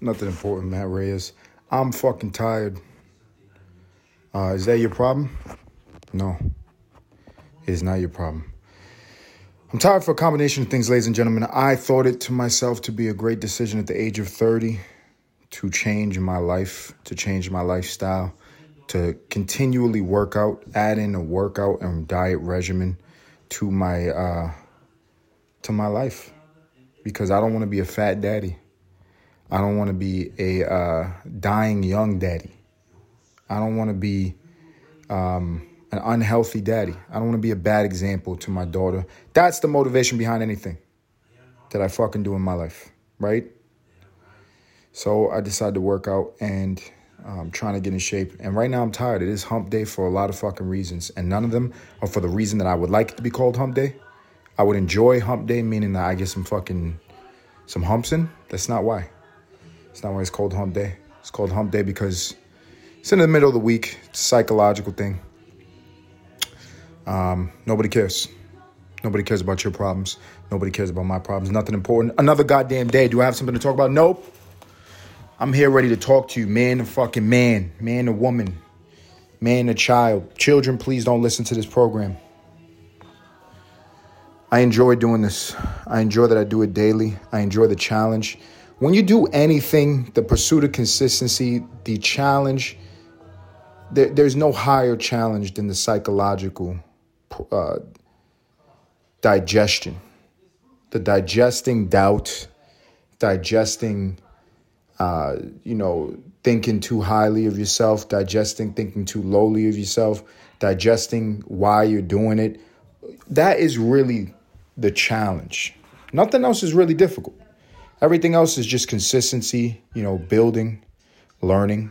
Nothing important, Matt Reyes. I'm fucking tired. Uh, is that your problem? No. It is not your problem. I'm tired for a combination of things, ladies and gentlemen. I thought it to myself to be a great decision at the age of 30 to change my life, to change my lifestyle, to continually work out, add in a workout and diet regimen to my uh, to my life because I don't want to be a fat daddy. I don't want to be a uh, dying young daddy. I don't want to be um, an unhealthy daddy. I don't want to be a bad example to my daughter. That's the motivation behind anything that I fucking do in my life, right? So I decided to work out and I'm um, trying to get in shape. And right now I'm tired. It is hump day for a lot of fucking reasons. And none of them are for the reason that I would like it to be called hump day. I would enjoy hump day, meaning that I get some fucking some humps in. That's not why. It's not why it's called hump day. It's called hump day because it's in the middle of the week. It's a psychological thing. Um, nobody cares. Nobody cares about your problems. Nobody cares about my problems. Nothing important. Another goddamn day. Do I have something to talk about? Nope. I'm here ready to talk to you, man and fucking man, man and woman, man and child. Children, please don't listen to this program. I enjoy doing this. I enjoy that I do it daily. I enjoy the challenge. When you do anything, the pursuit of consistency, the challenge, there, there's no higher challenge than the psychological uh, digestion. The digesting doubt, digesting uh, you know, thinking too highly of yourself, digesting thinking too lowly of yourself, digesting why you're doing it. That is really the challenge. Nothing else is really difficult. Everything else is just consistency, you know, building, learning,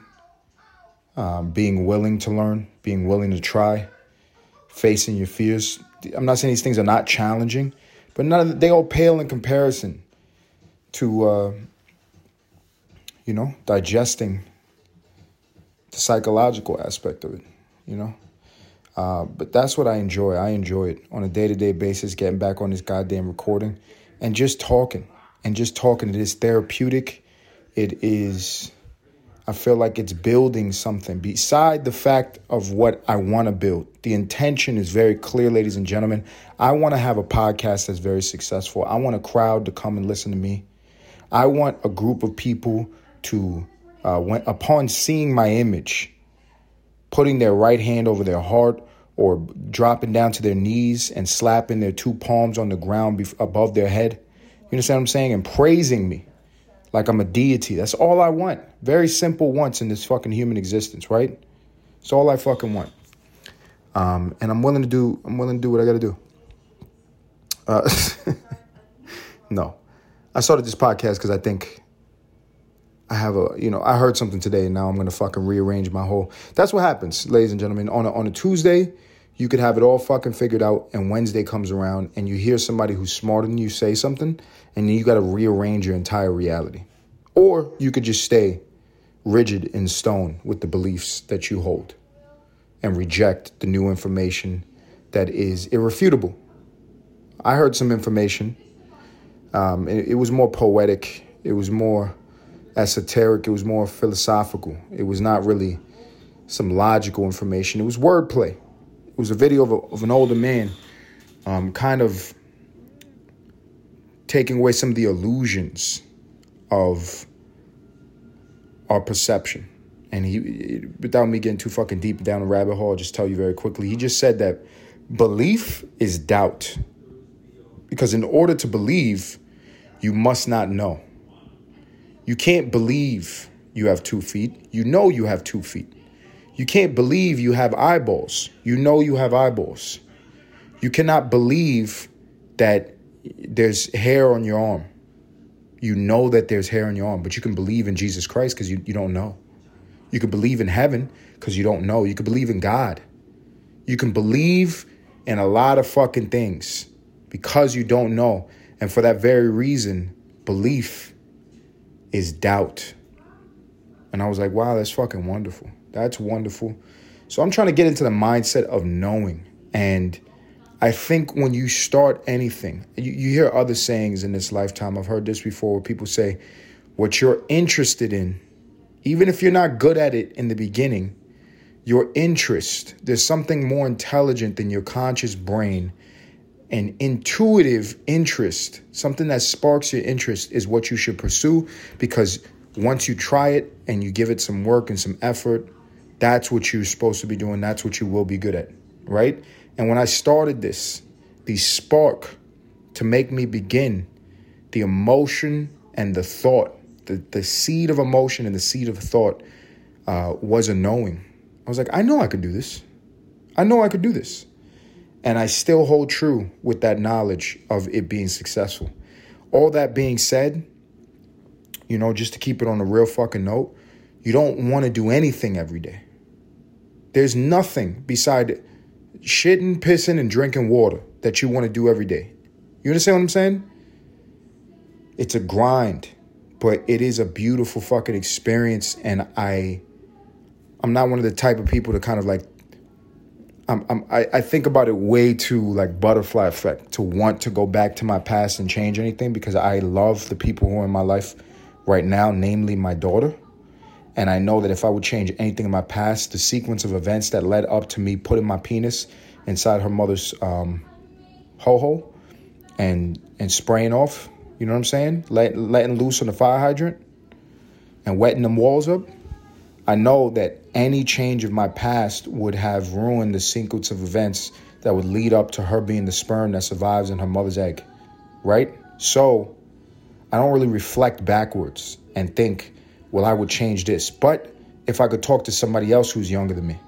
um, being willing to learn, being willing to try, facing your fears. I'm not saying these things are not challenging, but none of the, they all pale in comparison to uh, you know, digesting the psychological aspect of it, you know. Uh, but that's what I enjoy. I enjoy it on a day to day basis, getting back on this goddamn recording and just talking and just talking. It is therapeutic. It is, I feel like it's building something beside the fact of what I want to build. The intention is very clear, ladies and gentlemen. I want to have a podcast that's very successful. I want a crowd to come and listen to me. I want a group of people to, uh, when, upon seeing my image, putting their right hand over their heart or dropping down to their knees and slapping their two palms on the ground bef- above their head. You understand what I'm saying? And praising me like I'm a deity. That's all I want. Very simple wants in this fucking human existence, right? It's all I fucking want. Um, and I'm willing to do. I'm willing to do what I got to do. Uh, no, I started this podcast because I think I have a, you know, I heard something today and now I'm to fucking rearrange my whole. That's what happens, ladies and gentlemen. On a, on a Tuesday, you could have it all fucking figured out and Wednesday comes around and you hear somebody who's smarter than you say something and you got to rearrange your entire reality. Or you could just stay rigid in stone with the beliefs that you hold and reject the new information that is irrefutable. I heard some information. Um, it, it was more poetic. It was more esoteric. It was more philosophical. It was not really some logical information. It was wordplay. It was a video of, a, of an older man, um, kind of taking away some of the illusions of our perception. And he, without me getting too fucking deep down the rabbit hole, I'll just tell you very quickly. He just said that belief is doubt. Because in order to believe, you must not know. You can't believe you have two feet. You know you have two feet. You can't believe you have eyeballs. You know you have eyeballs. You cannot believe that there's hair on your arm. You know that there's hair on your arm, but you can believe in Jesus Christ because you, you don't know. You can believe in heaven because you don't know. You can believe in God. You can believe in a lot of fucking things because you don't know. And for that very reason, belief is doubt. And I was like, wow, that's fucking wonderful. That's wonderful. So I'm trying to get into the mindset of knowing. And I think when you start anything, you, you hear other sayings in this lifetime. I've heard this before where people say, what you're interested in, even if you're not good at it in the beginning, your interest, there's something more intelligent than your conscious brain. An intuitive interest, something that sparks your interest, is what you should pursue because once you try it and you give it some work and some effort, that's what you're supposed to be doing. That's what you will be good at, right? And when I started this, the spark to make me begin, the emotion and the thought, the, the seed of emotion and the seed of thought uh, was a knowing. I was like, I know I could do this. I know I could do this. And I still hold true with that knowledge of it being successful. All that being said, you know, just to keep it on a real fucking note, you don't want to do anything every day. There's nothing beside shitting, pissing, and drinking water that you want to do every day. You understand what I'm saying? It's a grind, but it is a beautiful fucking experience. And I, I'm not one of the type of people to kind of like, I'm, I'm, I, I think about it way too like butterfly effect to want to go back to my past and change anything because I love the people who are in my life right now, namely my daughter. And I know that if I would change anything in my past, the sequence of events that led up to me putting my penis inside her mother's um, ho ho and and spraying off, you know what I'm saying? Let, letting loose on the fire hydrant and wetting them walls up. I know that any change of my past would have ruined the sequence of events that would lead up to her being the sperm that survives in her mother's egg, right? So I don't really reflect backwards and think, well, I would change this. But if I could talk to somebody else who's younger than me,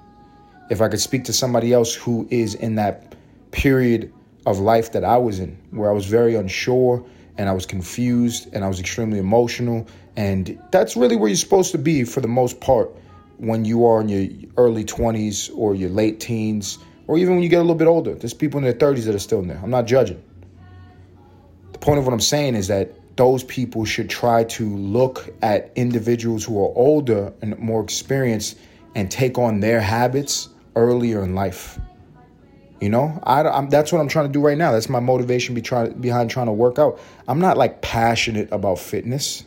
if I could speak to somebody else who is in that period of life that I was in, where I was very unsure and I was confused and I was extremely emotional. And that's really where you're supposed to be for the most part when you are in your early 20s or your late teens, or even when you get a little bit older. There's people in their 30s that are still in there. I'm not judging. The point of what I'm saying is that those people should try to look at individuals who are older and more experienced and take on their habits earlier in life. You know, I, I'm, that's what I'm trying to do right now. That's my motivation be try, behind trying to work out. I'm not like passionate about fitness.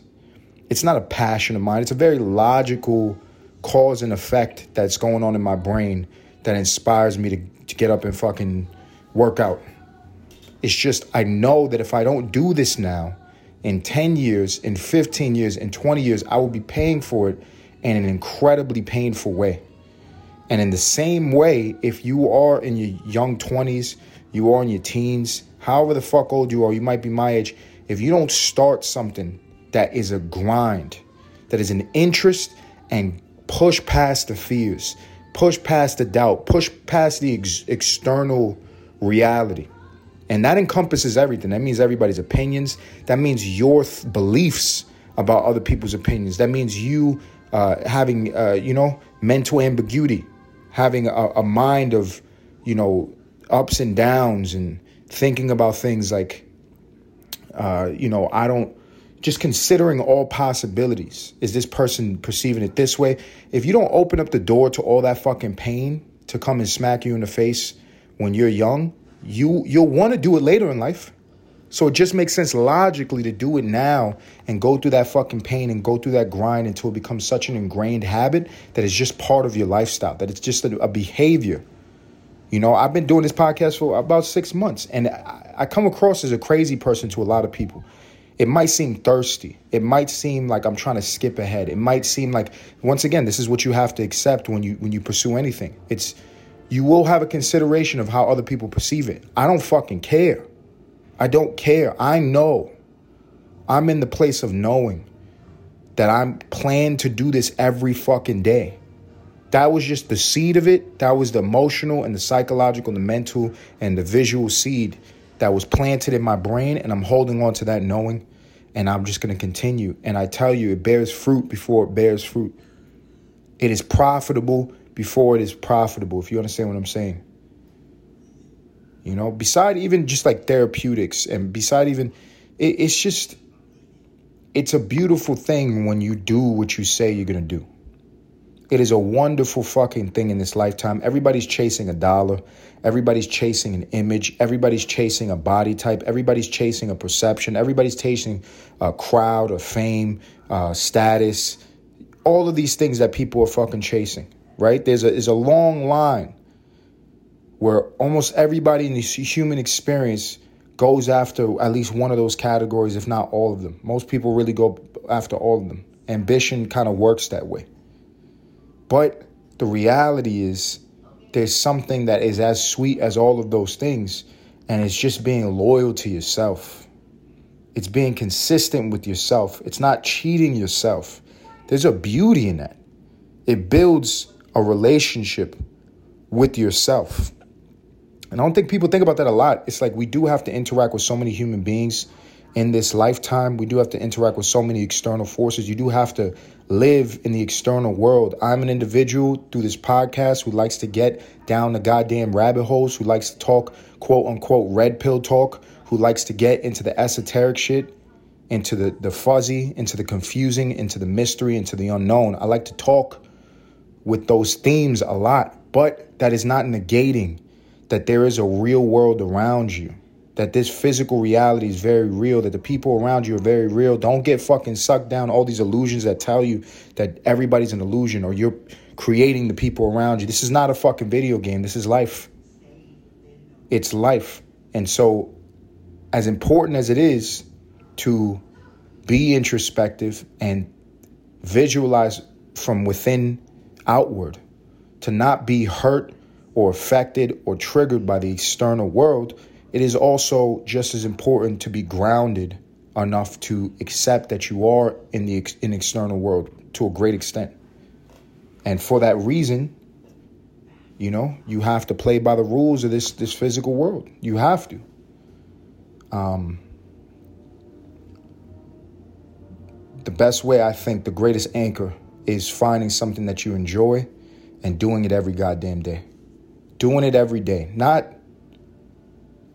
It's not a passion of mine. It's a very logical cause and effect that's going on in my brain that inspires me to, to get up and fucking work out. It's just, I know that if I don't do this now, in 10 years, in 15 years, in 20 years, I will be paying for it in an incredibly painful way. And in the same way, if you are in your young 20s, you are in your teens, however the fuck old you are, you might be my age, if you don't start something that is a grind, that is an interest, and push past the fears, push past the doubt, push past the ex- external reality, and that encompasses everything. That means everybody's opinions. That means your th- beliefs about other people's opinions. That means you uh, having, uh, you know, mental ambiguity, having a, a mind of, you know, ups and downs and thinking about things like, uh, you know, I don't, just considering all possibilities. Is this person perceiving it this way? If you don't open up the door to all that fucking pain to come and smack you in the face when you're young, you you'll want to do it later in life. So it just makes sense logically to do it now and go through that fucking pain and go through that grind until it becomes such an ingrained habit that it's just part of your lifestyle, that it's just a, a behavior. You know, I've been doing this podcast for about six months and I, I come across as a crazy person to a lot of people. It might seem thirsty. It might seem like I'm trying to skip ahead. It might seem like once again, this is what you have to accept when you when you pursue anything. It's you will have a consideration of how other people perceive it. I don't fucking care. I don't care. I know. I'm in the place of knowing that I'm planning to do this every fucking day. That was just the seed of it. That was the emotional and the psychological the mental and the visual seed that was planted in my brain. And I'm holding on to that knowing. And I'm just going to continue. And I tell you, it bears fruit before it bears fruit. It is profitable before it is profitable, if you understand what I'm saying. You know, beside even just like therapeutics and beside even, it, it's just, it's a beautiful thing when you do what you say you're going to do. It is a wonderful fucking thing in this lifetime. Everybody's chasing a dollar. Everybody's chasing an image. Everybody's chasing a body type. Everybody's chasing a perception. Everybody's chasing a crowd, a fame, uh, status. All of these things that people are fucking chasing, right? There's a, there's a long line where almost everybody in the human experience goes after at least one of those categories, if not all of them. Most people really go after all of them. Ambition kind of works that way. But the reality is, there's something that is as sweet as all of those things, and it's just being loyal to yourself. It's being consistent with yourself. It's not cheating yourself. There's a beauty in that. It builds a relationship with yourself. And I don't think people think about that a lot. It's like we do have to interact with so many human beings in this lifetime. We do have to interact with so many external forces. You do have to live in the external world. I'm an individual through this podcast who likes to get down the goddamn rabbit holes, who likes to talk quote unquote red pill talk, who likes to get into the esoteric shit, into the, the fuzzy, into the confusing, into the mystery, into the unknown. I like to talk with those themes a lot, but that is not negating that there is a real world around you that this physical reality is very real, that the people around you are very real. Don't get fucking sucked down all these illusions that tell you that everybody's an illusion or you're creating the people around you. This is not a fucking video game. This is life. It's life. And so, as important as it is to be introspective and visualize from within outward, to not be hurt or affected or triggered by the external world it is also just as important to be grounded enough to accept that you are in the in external world to a great extent. And for that reason, you know, you have to play by the rules of this this physical world. You have to. Um, the best way I think the greatest anchor is finding something that you enjoy and doing it every goddamn day. Doing it every day. Not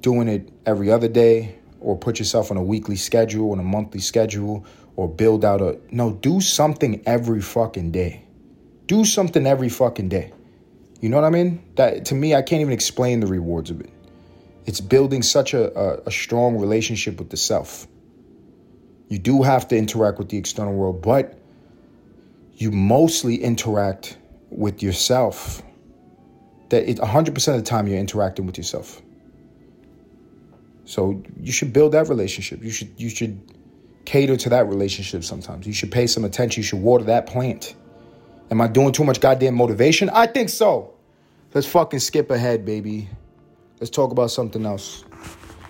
doing it every other day or put yourself on a weekly schedule on a monthly schedule or build out a no do something every fucking day. Do something every fucking day. You know what i mean? That to me i can't even explain the rewards of it. It's building such a, a, a strong relationship with the self. You do have to interact with the external world but you mostly interact with yourself that it 100% of the time you're interacting with yourself so you should build that relationship. You should you should cater to that relationship sometimes. You should pay some attention. You should water that plant. Am I doing too much goddamn motivation? I think so. Let's fucking skip ahead, baby. Let's talk about something else.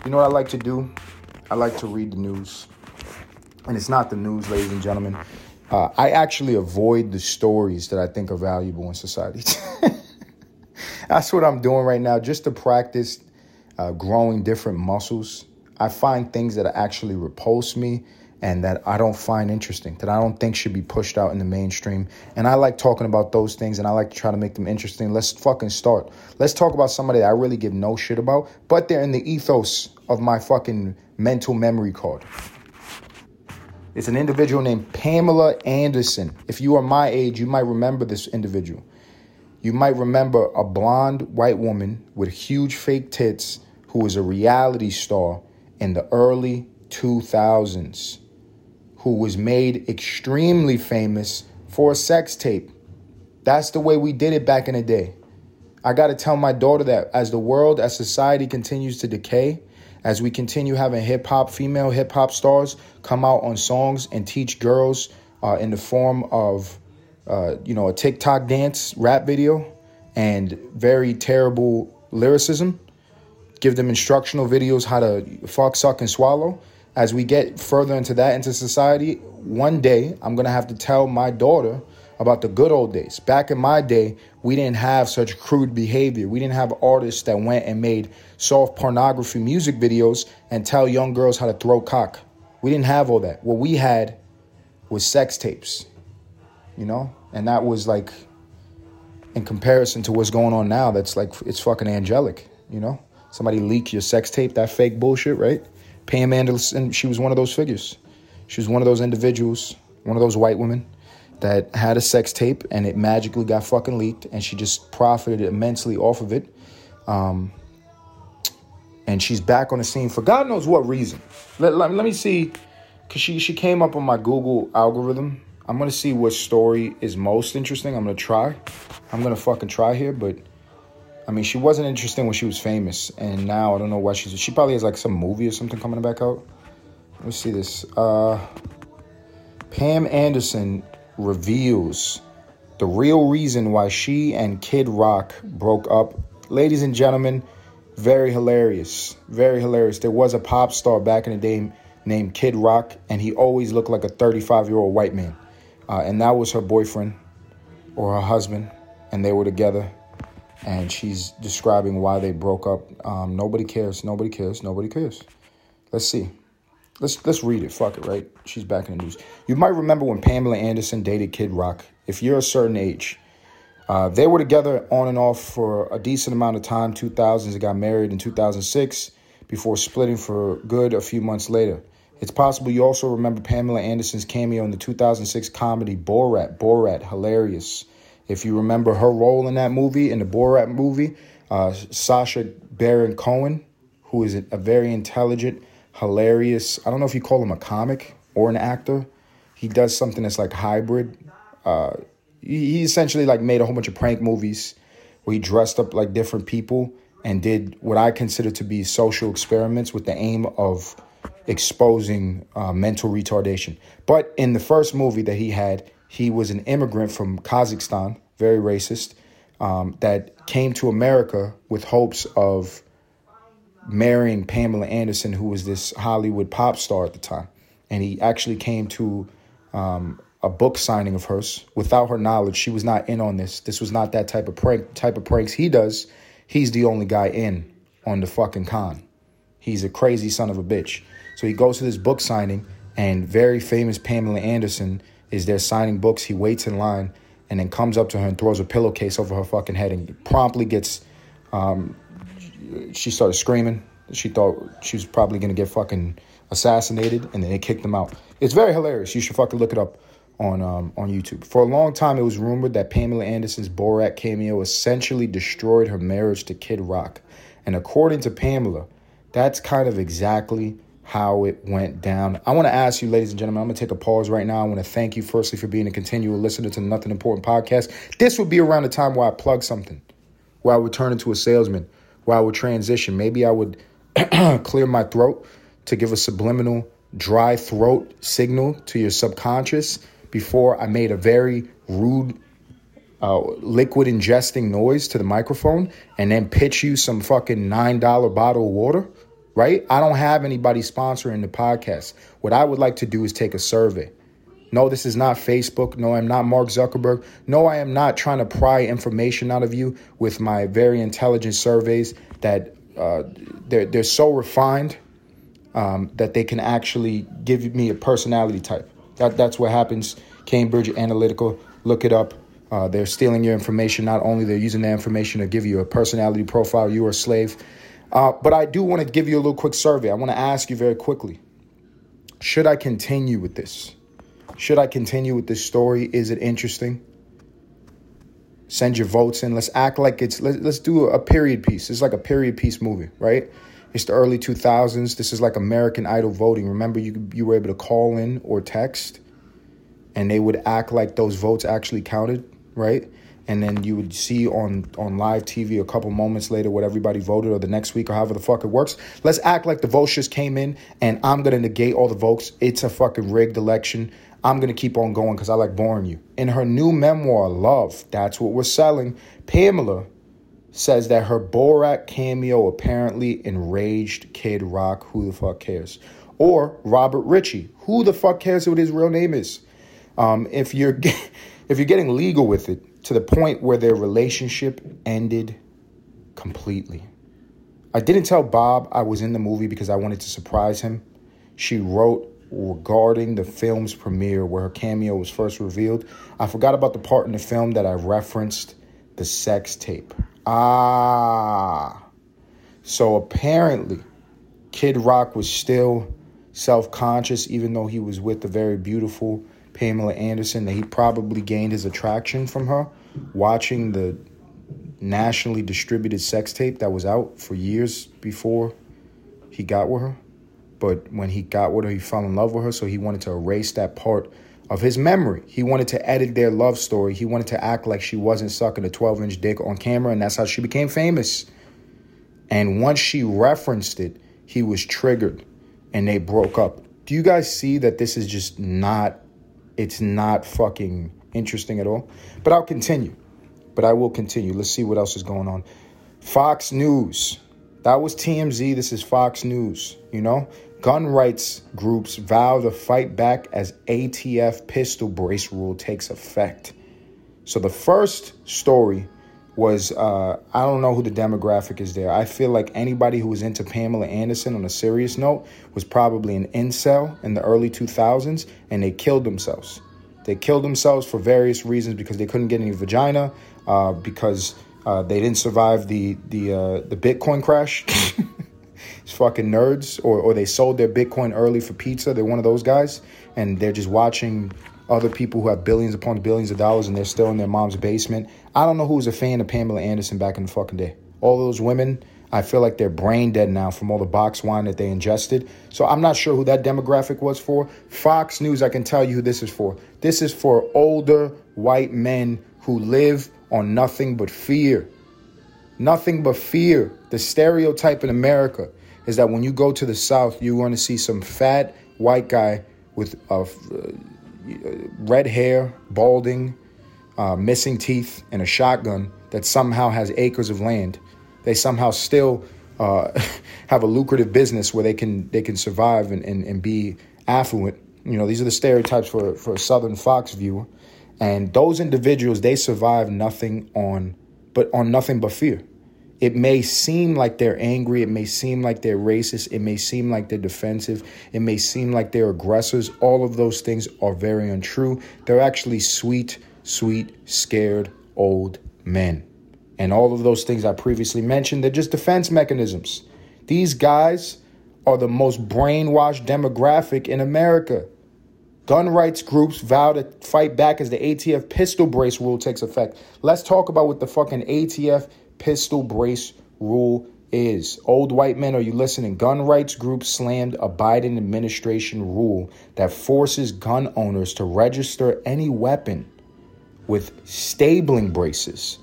You know what I like to do? I like to read the news. And it's not the news, ladies and gentlemen. Uh, I actually avoid the stories that I think are valuable in society. That's what I'm doing right now, just to practice uh, growing different muscles. I find things that actually repulse me and that I don't find interesting, that I don't think should be pushed out in the mainstream. And I like talking about those things and I like to try to make them interesting. Let's fucking start. Let's talk about somebody that I really give no shit about, but they're in the ethos of my fucking mental memory card. It's an individual named Pamela Anderson. If you are my age, you might remember this individual. You might remember a blonde white woman with huge fake tits who was a reality star in the early 2000s, who was made extremely famous for a sex tape. That's the way we did it back in the day. I got to tell my daughter that as the world, as society continues to decay, as we continue having hip hop, female hip hop stars come out on songs and teach girls uh, in the form of, uh, you know, a TikTok dance rap video and very terrible lyricism, give them instructional videos how to fuck, suck, and swallow. As we get further into that into society, one day I'm gonna have to tell my daughter about the good old days. Back in my day, we didn't have such crude behavior. We didn't have artists that went and made soft pornography music videos and tell young girls how to throw cock. We didn't have all that. What we had was sex tapes, you know? And that was like, in comparison to what's going on now, that's like, it's fucking angelic, you know? Somebody leak your sex tape, that fake bullshit, right? Pam Anderson, she was one of those figures. She was one of those individuals, one of those white women. That had a sex tape and it magically got fucking leaked and she just profited immensely off of it. Um, and she's back on the scene for God knows what reason. Let, let, let me see, because she, she came up on my Google algorithm. I'm going to see what story is most interesting. I'm going to try. I'm going to fucking try here, but I mean, she wasn't interesting when she was famous, and now I don't know why she's. She probably has like some movie or something coming back out. Let's see this. Uh, Pam Anderson reveals the real reason why she and Kid Rock broke up. Ladies and gentlemen, very hilarious. Very hilarious. There was a pop star back in the day named Kid Rock, and he always looked like a 35 year old white man. Uh, and that was her boyfriend or her husband, and they were together. And she's describing why they broke up. Um, nobody cares. Nobody cares. Nobody cares. Let's see. Let's let's read it. Fuck it, right? She's back in the news. You might remember when Pamela Anderson dated Kid Rock. If you're a certain age, uh, they were together on and off for a decent amount of time. 2000s, they got married in 2006 before splitting for good a few months later. It's possible you also remember Pamela Anderson's cameo in the 2006 comedy Borat. Borat, hilarious. If you remember her role in that movie, in the Borat movie, uh, Sacha Baron Cohen, who is a very intelligent, hilarious. I don't know if you call him a comic or an actor. He does something that's like hybrid. Uh, he, essentially like made a whole bunch of prank movies where he dressed up like different people and did what I consider to be social experiments with the aim of exposing uh, mental retardation. But in the first movie that he had, he was an immigrant from Kazakhstan, very racist, um, that came to America with hopes of marrying Pamela Anderson, who was this Hollywood pop star at the time. And he actually came to um, a book signing of hers without her knowledge. She was not in on this. This was not that type of prank type of pranks he does. He's the only guy in on the fucking con. He's a crazy son of a bitch. So he goes to this book signing, and very famous Pamela Anderson is there signing books. He waits in line and then comes up to her and throws a pillowcase over her fucking head and he promptly gets um, she started screaming. She thought she was probably gonna get fucking assassinated, and then they kicked them out. It's very hilarious. You should fucking look it up on um, on YouTube. For a long time, it was rumored that Pamela Anderson's Borat cameo essentially destroyed her marriage to Kid Rock, and according to Pamela, that's kind of exactly how it went down. I want to ask you, ladies and gentlemen, I'm going to take a pause right now. I want to thank you, firstly, for being a continual listener to the Nothing Important podcast. This would be around the time where I plug something, where I would turn into a salesman, where I would transition. Maybe I would clear my throat to give a subliminal dry throat signal to your subconscious before I made a very rude uh, liquid ingesting noise to the microphone and then pitch you some fucking $9 bottle of water, right? I don't have anybody sponsoring the podcast. What I would like to do is take a survey. No, this is not Facebook. No, I'm not Mark Zuckerberg. No, I am not trying to pry information out of you with my very intelligent surveys that uh, they're, they're so refined um, that they can actually give me a personality type. That, that's what happens. Cambridge Analytical, look it up. Uh, they're stealing your information. Not only they're using that information to give you a personality profile, you are a slave. Uh, but I do want to give you a little quick survey. I want to ask you very quickly Should I continue with this? Should I continue with this story? Is it interesting? Send your votes in. Let's act like it's, let, let's do a period piece. It's like a period piece movie, right? It's the early 2000s. This is like American Idol voting. Remember, you, you were able to call in or text, and they would act like those votes actually counted, right? And then you would see on, on live TV a couple moments later what everybody voted, or the next week, or however the fuck it works. Let's act like the votes just came in, and I'm gonna negate all the votes. It's a fucking rigged election. I'm going to keep on going because I like boring you. In her new memoir, Love, that's what we're selling. Pamela says that her Borat cameo apparently enraged Kid Rock. Who the fuck cares? Or Robert Ritchie. Who the fuck cares what his real name is? Um, if you're if you're getting legal with it to the point where their relationship ended completely. I didn't tell Bob I was in the movie because I wanted to surprise him. She wrote regarding the film's premiere where her cameo was first revealed. I forgot about the part in the film that I referenced the sex tape. Ah. So apparently, Kid Rock was still self conscious, even though he was with the very beautiful Pamela Anderson, that he probably gained his attraction from her watching the nationally distributed sex tape that was out for years before he got with her. But when he got with her, he fell in love with her, so he wanted to erase that part of his memory. He wanted to edit their love story. He wanted to act like she wasn't sucking a 12 inch dick on camera, and that's how she became famous. And once she referenced it, he was triggered and they broke up. Do you guys see that this is just not, it's not fucking interesting at all? But I'll continue. But I will continue. Let's see what else is going on. Fox News. That was TMZ. This is Fox News. You know, gun rights groups vow to fight back as ATF pistol brace rule takes effect. So the first story was uh, I don't know who the demographic is there. I feel like anybody who was into Pamela Anderson on a serious note was probably an incel in the early 2000s and they killed themselves. They killed themselves for various reasons because they couldn't get any vagina, uh, because uh, they didn't survive the the uh, the Bitcoin crash. it's fucking nerds, or or they sold their Bitcoin early for pizza. They're one of those guys, and they're just watching other people who have billions upon billions of dollars and they're still in their mom's basement. I don't know who was a fan of Pamela Anderson back in the fucking day. All those women, I feel like they're brain dead now from all the box wine that they ingested. So I'm not sure who that demographic was for. Fox News, I can tell you who this is for. This is for older white men who live on nothing but fear. Nothing but fear. The stereotype in America is that when you go to the South, you want to see some fat white guy with a red hair, balding, uh, missing teeth, and a shotgun that somehow has acres of land. They somehow still uh, have a lucrative business where they can they can survive and, and, and be affluent. You know, these are the stereotypes for, for a Southern Fox viewer. And those individuals, they survive nothing on but on nothing but fear. It may seem like they're angry. It may seem like they're racist. It may seem like they're defensive. It may seem like they're aggressors. All of those things are very untrue. They're actually sweet, sweet, scared old men. And all of those things I previously mentioned, they're just defense mechanisms. These guys are the most brainwashed demographic in America. Gun rights groups vow to fight back as the ATF pistol brace rule takes effect. Let's talk about what the fucking ATF pistol brace rule is. Old white men, are you listening? Gun rights groups slammed a Biden administration rule that forces gun owners to register any weapon with stabling braces,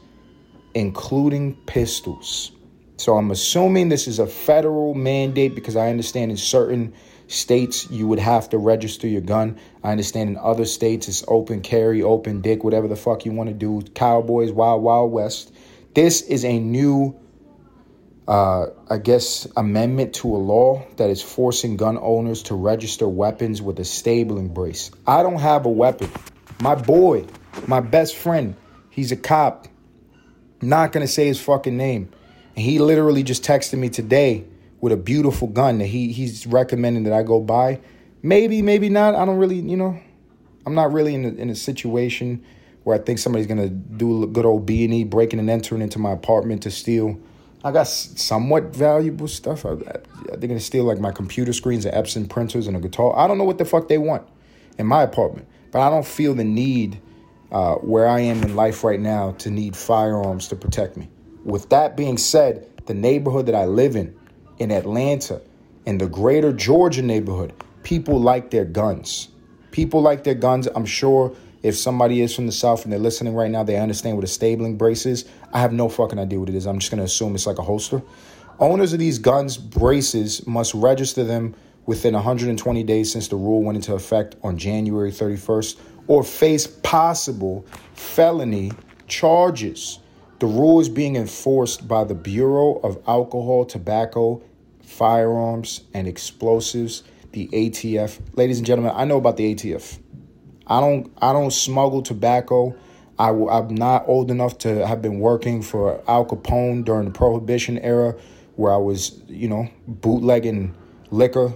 including pistols. So I'm assuming this is a federal mandate because I understand in certain states you would have to register your gun. I understand in other states it's open carry, open dick, whatever the fuck you want to do. Cowboys, Wild Wild West. This is a new, uh, I guess, amendment to a law that is forcing gun owners to register weapons with a stabling brace. I don't have a weapon. My boy, my best friend, he's a cop. Not gonna say his fucking name. And he literally just texted me today with a beautiful gun that he he's recommending that I go buy. Maybe, maybe not. I don't really, you know, I'm not really in a, in a situation where I think somebody's gonna do a good old B and E, breaking and entering into my apartment to steal. I got somewhat valuable stuff. I, they're gonna steal like my computer screens, and Epson printers, and a guitar. I don't know what the fuck they want in my apartment, but I don't feel the need uh, where I am in life right now to need firearms to protect me. With that being said, the neighborhood that I live in, in Atlanta, in the greater Georgia neighborhood, people like their guns. People like their guns. I'm sure if somebody is from the South and they're listening right now, they understand what a stabling brace is. I have no fucking idea what it is. I'm just going to assume it's like a holster. Owners of these guns braces must register them within 120 days since the rule went into effect on January 31st or face possible felony charges. The rule is being enforced by the Bureau of Alcohol, Tobacco, Firearms, and Explosives, the ATF. Ladies and gentlemen, I know about the ATF. I don't I don't smuggle tobacco. I, I'm not old enough to have been working for Al Capone during the Prohibition era, where I was, you know, bootlegging liquor.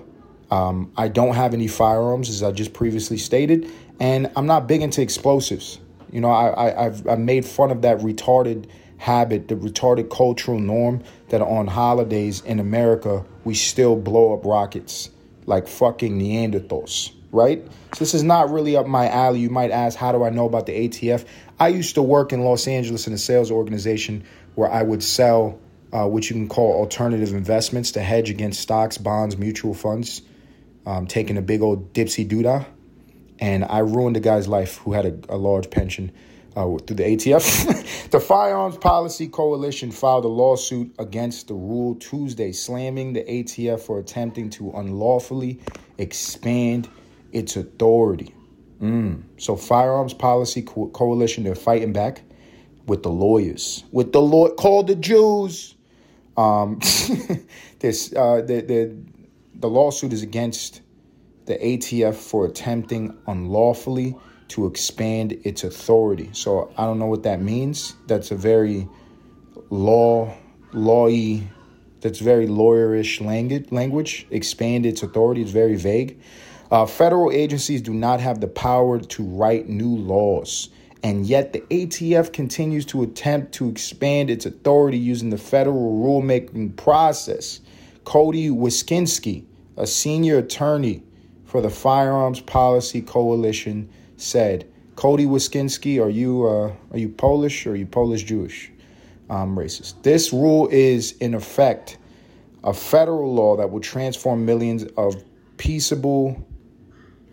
Um, I don't have any firearms, as I just previously stated, and I'm not big into explosives. You know, I, I I've I made fun of that retarded habit, the retarded cultural norm that on holidays in America we still blow up rockets like fucking Neanderthals. Right? So this is not really up my alley. You might ask, how do I know about the ATF? I used to work in Los Angeles in a sales organization where I would sell uh, what you can call alternative investments to hedge against stocks, bonds, mutual funds, um, taking a big old dipsy doodah. And I ruined a guy's life who had a, a large pension uh, through the ATF. the Firearms Policy Coalition filed a lawsuit against the rule Tuesday, slamming the ATF for attempting to unlawfully expand its authority. Mm. So, Firearms Policy Co- Coalition, they're fighting back with the lawyers, with the law, called the Jews. Um, this uh, the, the the lawsuit is against the ATF for attempting unlawfully to expand its authority. So I don't know what that means. That's a very law lawy that's very lawyerish language language. Expand its authority is very vague. Uh, federal agencies do not have the power to write new laws. And yet, the ATF continues to attempt to expand its authority using the federal rulemaking process. Cody Wiskinski, a senior attorney for the Firearms Policy Coalition, said, "Cody Wiskinski, are you uh, are you Polish or are you Polish Jewish? I'm racist. This rule is in effect a federal law that will transform millions of peaceable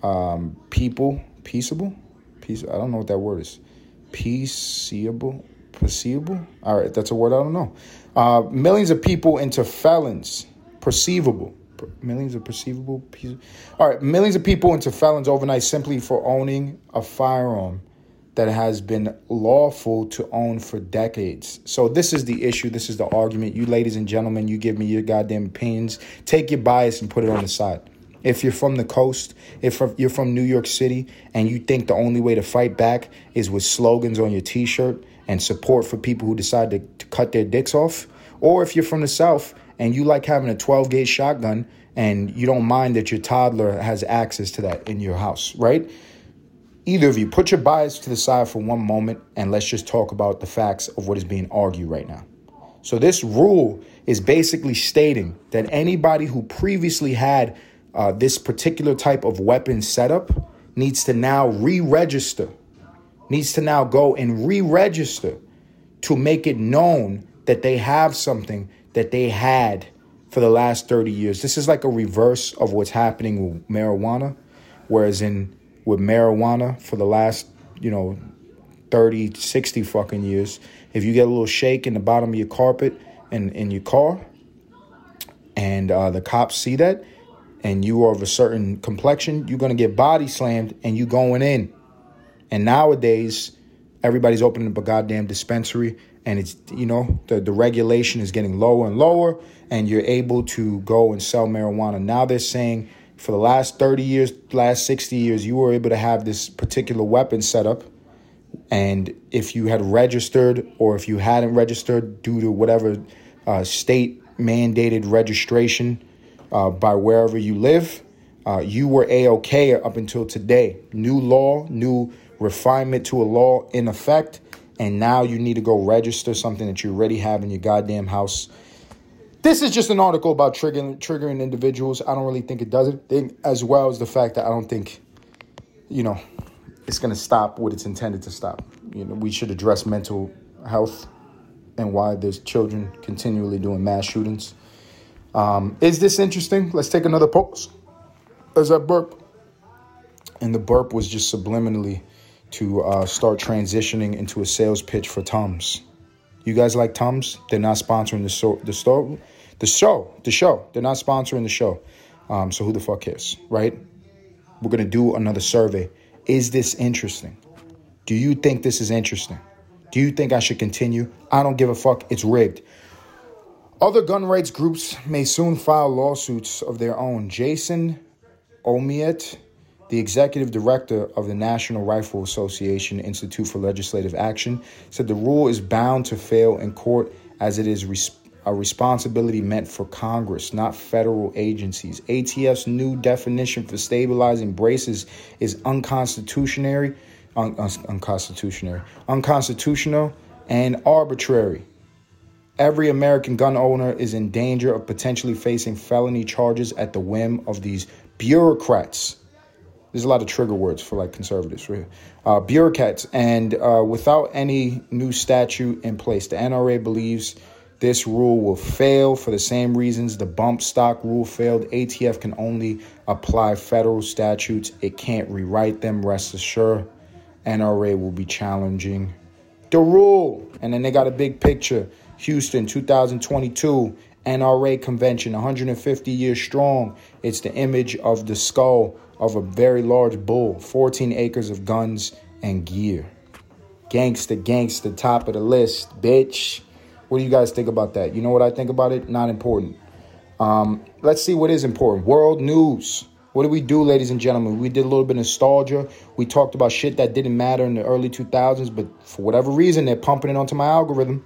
um, people, peaceable, peace. I don't know what that word is. Peaceable, perceivable. All right, that's a word I don't know. Uh, millions of people into felons, perceivable millions of perceivable. All right, millions of people into felons overnight simply for owning a firearm that has been lawful to own for decades. So this is the issue. This is the argument. You ladies and gentlemen, you give me your goddamn opinions. Take your bias and put it on the side. If you're from the coast, if you're from New York City, and you think the only way to fight back is with slogans on your T-shirt and support for people who decide to, to cut their dicks off, or if you're from the South and you like having a 12 gauge shotgun and you don't mind that your toddler has access to that in your house, right? Either of you, put your bias to the side for one moment and let's just talk about the facts of what is being argued right now. So, this rule is basically stating that anybody who previously had uh, this particular type of weapon setup needs to now re register, needs to now go and re register to make it known that they have something that they had for the last 30 years. This is like a reverse of what's happening with marijuana, whereas in with marijuana for the last, you know, 30, 60 fucking years, if you get a little shake in the bottom of your carpet and in your car and uh, the cops see that and you are of a certain complexion, you're going to get body slammed and you going in. And nowadays, everybody's opening up a goddamn dispensary and it's you know the, the regulation is getting lower and lower and you're able to go and sell marijuana now they're saying for the last 30 years last 60 years you were able to have this particular weapon set up and if you had registered or if you hadn't registered due to whatever uh, state mandated registration uh, by wherever you live uh, you were a-ok up until today new law new refinement to a law in effect and now you need to go register something that you already have in your goddamn house. This is just an article about triggering triggering individuals. I don't really think it does it, as well as the fact that I don't think, you know, it's going to stop what it's intended to stop. You know, we should address mental health and why there's children continually doing mass shootings. Um, is this interesting? Let's take another pause. There's that burp. And the burp was just subliminally to uh, start transitioning into a sales pitch for Tums. You guys like Tums? They're not sponsoring the show. The the show, the show. They're not sponsoring the show. Um, so who the fuck cares, right? We're gonna do another survey. Is this interesting? Do you think this is interesting? Do you think I should continue? I don't give a fuck. It's rigged. Other gun rights groups may soon file lawsuits of their own. Jason Ouimet the executive director of the National Rifle Association Institute for Legislative Action said the rule is bound to fail in court as it is res- a responsibility meant for Congress, not federal agencies. ATF's new definition for stabilizing braces is unconstitutional, un- un- unconstitutional, unconstitutional, and arbitrary. Every American gun owner is in danger of potentially facing felony charges at the whim of these bureaucrats there's a lot of trigger words for like conservatives, right? Uh, bureaucrats, and uh, without any new statute in place, the NRA believes this rule will fail for the same reasons the bump stock rule failed. ATF can only apply federal statutes, it can't rewrite them. Rest assured, NRA will be challenging the rule. And then they got a big picture Houston 2022 NRA convention, 150 years strong. It's the image of the skull of a very large bull, 14 acres of guns and gear. Gangsta, gangsta, top of the list, bitch. What do you guys think about that? You know what I think about it? Not important. Um, let's see what is important. World news. What did we do, ladies and gentlemen? We did a little bit of nostalgia. We talked about shit that didn't matter in the early 2000s, but for whatever reason, they're pumping it onto my algorithm.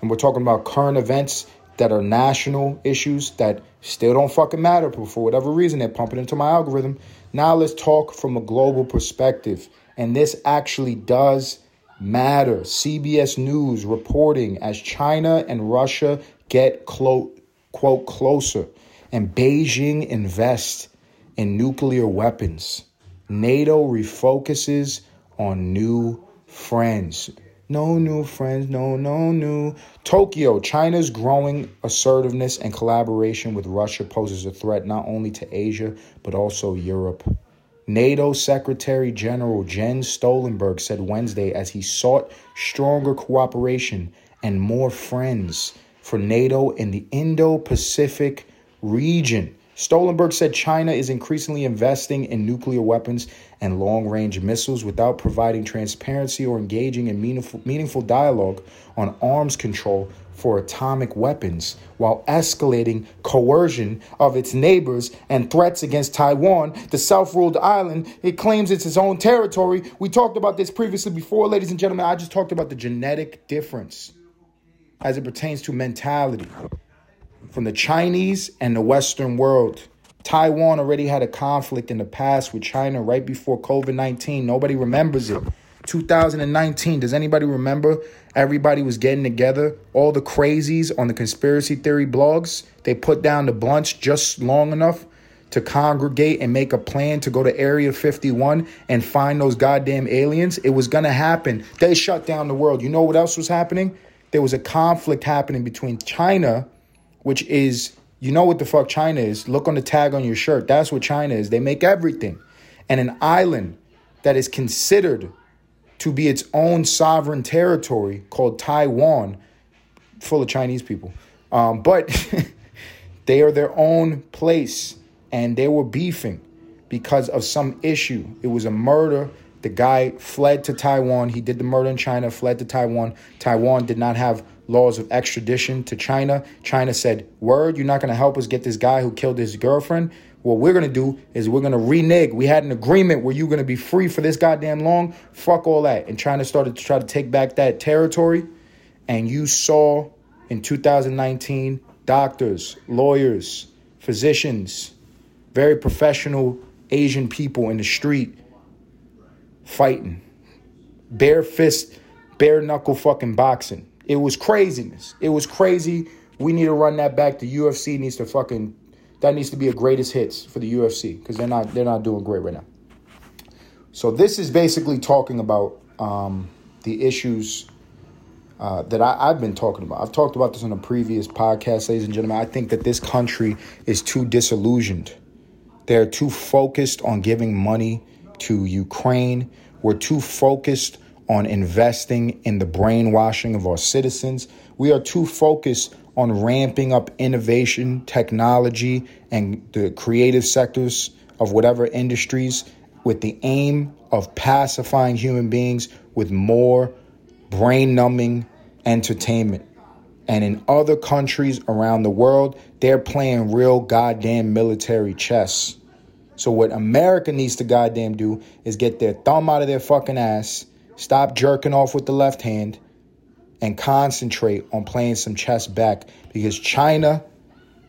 And we're talking about current events that are national issues that still don't fucking matter, but for whatever reason, they're pumping into my algorithm. Now let's talk from a global perspective. And this actually does matter. CBS News reporting as China and Russia get quote closer and Beijing invests in nuclear weapons. NATO refocuses on new friends. No new friends, no, no new. Tokyo, China's growing assertiveness and collaboration with Russia poses a threat not only to Asia, but also Europe. NATO Secretary General Jens Stoltenberg said Wednesday as he sought stronger cooperation and more friends for NATO in the Indo Pacific region. Stoltenberg said China is increasingly investing in nuclear weapons and long range missiles without providing transparency or engaging in meaningful, meaningful dialogue on arms control for atomic weapons, while escalating coercion of its neighbors and threats against Taiwan, the self ruled island. It claims it's its own territory. We talked about this previously before, ladies and gentlemen. I just talked about the genetic difference as it pertains to mentality from the Chinese and the Western world. Taiwan already had a conflict in the past with China right before COVID 19. Nobody remembers it. 2019, does anybody remember? Everybody was getting together. All the crazies on the conspiracy theory blogs, they put down the blunts just long enough to congregate and make a plan to go to Area 51 and find those goddamn aliens. It was going to happen. They shut down the world. You know what else was happening? There was a conflict happening between China which is you know what the fuck China is. Look on the tag on your shirt. That's what China is. They make everything. And an island that is considered to be its own sovereign territory called Taiwan, full of Chinese people. Um, but they are their own place and they were beefing because of some issue. It was a murder. The guy fled to Taiwan. He did the murder in China, fled to Taiwan. Taiwan did not have laws of extradition to China. China said, Word, you're not going to help us get this guy who killed his girlfriend. What we're going to do is we're going to renege. We had an agreement where you're going to be free for this goddamn long. Fuck all that. And China started to try to take back that territory. And you saw in 2019 doctors, lawyers, physicians, very professional Asian people in the street fighting. Bare fist, bare knuckle fucking boxing. It was craziness. It was crazy. We need to run that back. The UFC needs to fucking that needs to be a greatest hits for the UFC because they're not they're not doing great right now. So this is basically talking about um, the issues uh, that I, have been talking about. I've talked about this on a previous podcast, ladies and gentlemen. I think that this country is too disillusioned. They're too focused on giving money to Ukraine. We're too focused on investing in the brainwashing of our citizens. We are too focused on ramping up innovation, technology, and the creative sectors of whatever industries with the aim of pacifying human beings with more brain numbing entertainment. And in other countries around the world, they're playing real goddamn military chess. So, what America needs to goddamn do is get their thumb out of their fucking ass Stop jerking off with the left hand and concentrate on playing some chess back because China,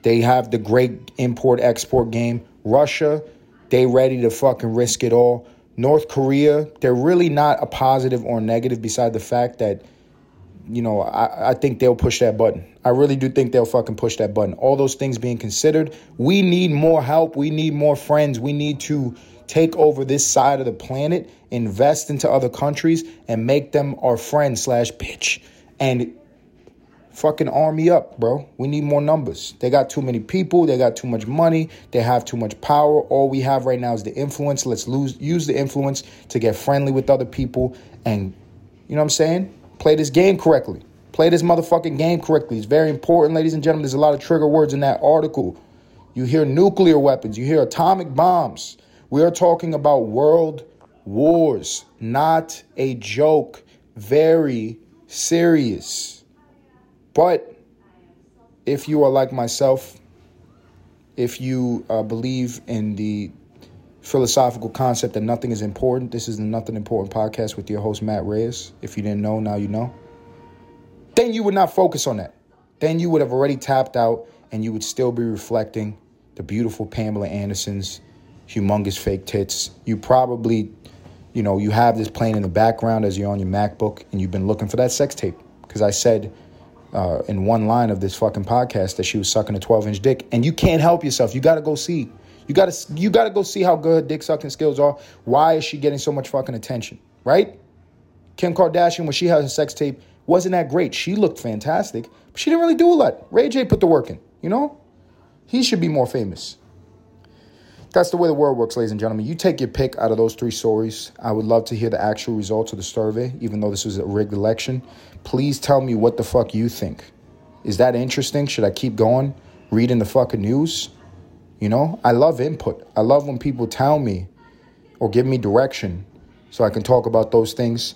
they have the great import export game. Russia, they ready to fucking risk it all. North Korea, they're really not a positive or negative beside the fact that, you know, I, I think they'll push that button. I really do think they'll fucking push that button. All those things being considered, we need more help. We need more friends. We need to take over this side of the planet, invest into other countries, and make them our friend slash bitch. And fucking army up, bro. We need more numbers. They got too many people. They got too much money. They have too much power. All we have right now is the influence. Let's lose, use the influence to get friendly with other people and, you know what I'm saying? Play this game correctly. Play this motherfucking game correctly. It's very important, ladies and gentlemen. There's a lot of trigger words in that article. You hear nuclear weapons, you hear atomic bombs. We are talking about world wars, not a joke. Very serious. But if you are like myself, if you uh, believe in the philosophical concept that nothing is important, this is the Nothing Important podcast with your host, Matt Reyes. If you didn't know, now you know. Then you would not focus on that. Then you would have already tapped out and you would still be reflecting the beautiful Pamela Anderson's humongous fake tits. You probably, you know, you have this playing in the background as you're on your MacBook and you've been looking for that sex tape. Because I said uh, in one line of this fucking podcast that she was sucking a 12 inch dick, and you can't help yourself. You got to go see. You got to you got to go see how good her dick sucking skills are. Why is she getting so much fucking attention? Right? Kim Kardashian, when she had her sex tape, wasn't that great. She looked fantastic, but she didn't really do a lot. Ray J put the work in. You know, he should be more famous. That's the way the world works, ladies and gentlemen. You take your pick out of those three stories. I would love to hear the actual results of the survey, even though this was a rigged election. Please tell me what the fuck you think. Is that interesting? Should I keep going reading the fucking news? You know, I love input. I love when people tell me or give me direction so I can talk about those things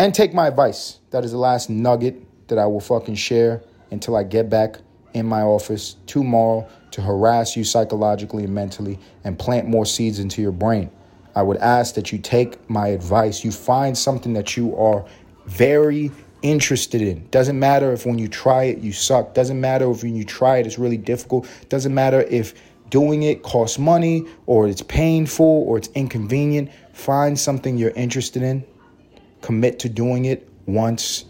and take my advice. That is the last nugget that I will fucking share until I get back in my office tomorrow to harass you psychologically and mentally and plant more seeds into your brain. I would ask that you take my advice. You find something that you are very interested in. Doesn't matter if when you try it you suck. Doesn't matter if when you try it it's really difficult. Doesn't matter if doing it costs money or it's painful or it's inconvenient. Find something you're interested in. Commit to doing it once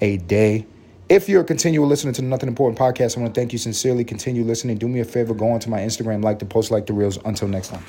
a day if you're a continual listener to the Nothing Important podcast, I want to thank you sincerely. Continue listening. Do me a favor, go onto my Instagram, like the post, like the reels. Until next time.